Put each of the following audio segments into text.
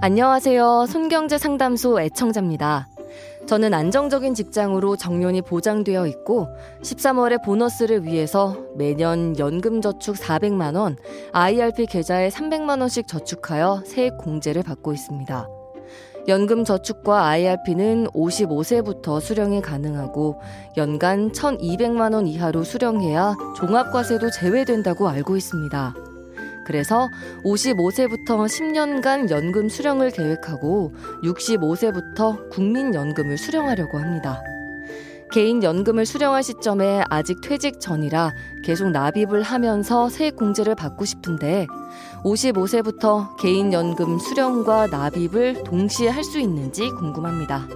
안녕하세요. 손경제 상담소 애청자입니다. 저는 안정적인 직장으로 정년이 보장되어 있고 13월에 보너스를 위해서 매년 연금 저축 400만 원, IRP 계좌에 300만 원씩 저축하여 세액 공제를 받고 있습니다. 연금 저축과 IRP는 55세부터 수령이 가능하고 연간 1,200만 원 이하로 수령해야 종합과세도 제외된다고 알고 있습니다. 그래서 55세부터 10년간 연금 수령을 계획하고 65세부터 국민연금을 수령하려고 합니다. 개인 연금을 수령할 시점에 아직 퇴직 전이라 계속 납입을 하면서 세액 공제를 받고 싶은데 55세부터 개인 연금 수령과 납입을 동시에 할 수 있는지 궁금합니다.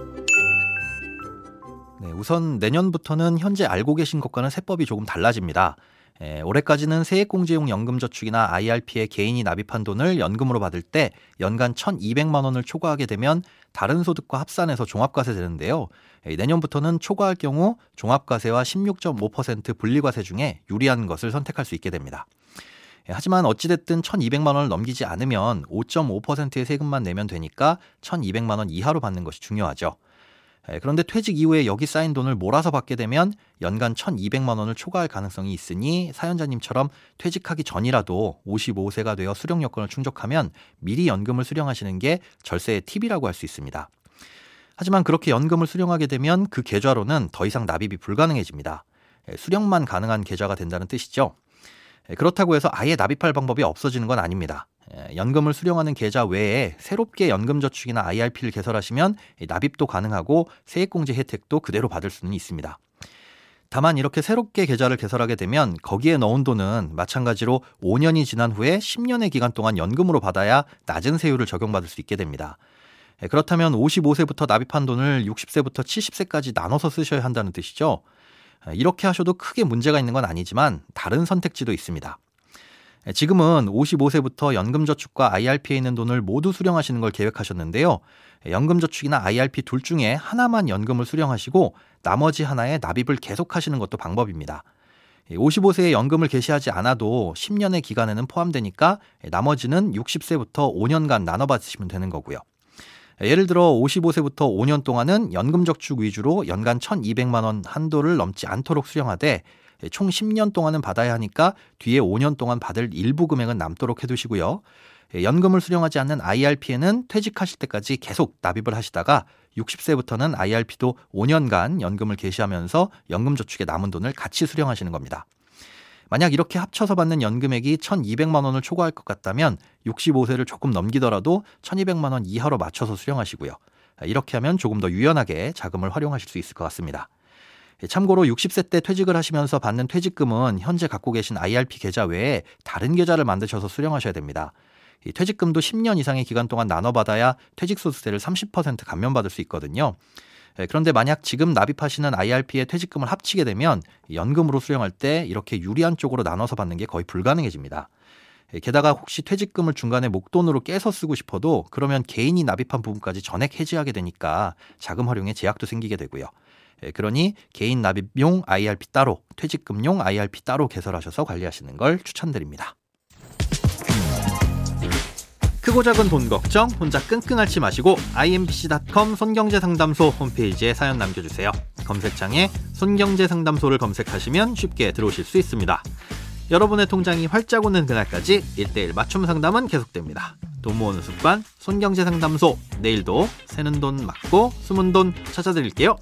네, 우선 내년부터는 현재 알고 계신 것과는 세법이 조금 달라집니다. 에, 올해까지는 세액공제용 연금저축이나 IRP에 개인이 납입한 돈을 연금으로 받을 때 연간 1,200만 원을 초과하게 되면 다른 소득과 합산해서 종합과세 되는데요. 에, 내년부터는 초과할 경우 종합과세와 16.5% 분리과세 중에 유리한 것을 선택할 수 있게 됩니다. 에, 하지만 어찌됐든 1,200만 원을 넘기지 않으면 5.5%의 세금만 내면 되니까 1,200만 원 이하로 받는 것이 중요하죠. 예, 그런데 퇴직 이후에 여기 쌓인 돈을 몰아서 받게 되면 연간 1,200만 원을 초과할 가능성이 있으니 사연자님처럼 퇴직하기 전이라도 55세가 되어 수령 요건을 충족하면 미리 연금을 수령하시는 게 절세의 팁이라고 할 수 있습니다. 하지만 그렇게 연금을 수령하게 되면 그 계좌로는 더 이상 납입이 불가능해집니다. 예, 수령만 가능한 계좌가 된다는 뜻이죠. 예, 그렇다고 해서 아예 납입할 방법이 없어지는 건 아닙니다. 예, 연금을 수령하는 계좌 외에 새롭게 연금저축이나 IRP를 개설하시면 납입도 가능하고 세액공제 혜택도 그대로 받을 수는 있습니다. 다만 이렇게 새롭게 계좌를 개설하게 되면 거기에 넣은 돈은 마찬가지로 5년이 지난 후에 10년의 기간 동안 연금으로 받아야 낮은 세율을 적용받을 수 있게 됩니다. 예, 그렇다면 55세부터 납입한 돈을 60세부터 70세까지 나눠서 쓰셔야 한다는 뜻이죠. 예, 이렇게 하셔도 크게 문제가 있는 건 아니지만 다른 선택지도 있습니다. 지금은 55세부터 연금저축과 IRP에 있는 돈을 모두 수령하시는 걸 계획하셨는데요. 연금저축이나 IRP 둘 중에 하나만 연금을 수령하시고 나머지 하나에 납입을 계속하시는 것도 방법입니다. 55세에 연금을 개시하지 않아도 10년의 기간에는 포함되니까 나머지는 60세부터 5년간 나눠 받으시면 되는 거고요. 예를 들어 55세부터 5년 동안은 연금 저축 위주로 연간 1,200만 원 한도를 넘지 않도록 수령하되 예, 총 10년 동안은 받아야 하니까 뒤에 5년 동안 받을 일부 금액은 남도록 해두시고요. 예, 연금을 수령하지 않는 IRP에는 퇴직하실 때까지 계속 납입을 하시다가 60세부터는 IRP도 5년간 연금을 개시하면서 연금저축에 남은 돈을 같이 수령하시는 겁니다. 만약 이렇게 합쳐서 받는 연금액이 1,200만 원을 초과할 것 같다면 65세를 조금 넘기더라도 1,200만 원 이하로 맞춰서 수령하시고요. 이렇게 하면 조금 더 유연하게 자금을 활용하실 수 있을 것 같습니다. 예, 참고로 60세 때 퇴직을 하시면서 받는 퇴직금은 현재 갖고 계신 IRP 계좌 외에 다른 계좌를 만드셔서 수령하셔야 됩니다. 이 퇴직금도 10년 이상의 기간 동안 나눠받아야 퇴직소득세를 30% 감면받을 수 있거든요. 예, 그런데 만약 지금 납입하시는 IRP의 퇴직금을 합치게 되면 연금으로 수령할 때 이렇게 유리한 쪽으로 나눠서 받는 게 거의 불가능해집니다. 예, 게다가 혹시 퇴직금을 중간에 목돈으로 깨서 쓰고 싶어도 그러면 개인이 납입한 부분까지 전액 해지하게 되니까 자금 활용에 제약도 생기게 되고요. 예, 그러니 개인 납입용 IRP 따로, 퇴직금용 IRP 따로 개설하셔서 관리하시는 걸 추천드립니다. 크고 작은 돈 걱정 혼자 끙끙 앓지 마시고 imbc.com 손경제상담소 홈페이지에 사연 남겨주세요. 검색창에 손경제상담소를 검색하시면 쉽게 들어오실 수 있습니다. 여러분의 통장이 활짝 오는 그날까지 1대1 맞춤 상담은 계속됩니다. 돈 모으는 습관 손경제상담소 내일도 새는 돈 맞고 숨은 돈 찾아드릴게요.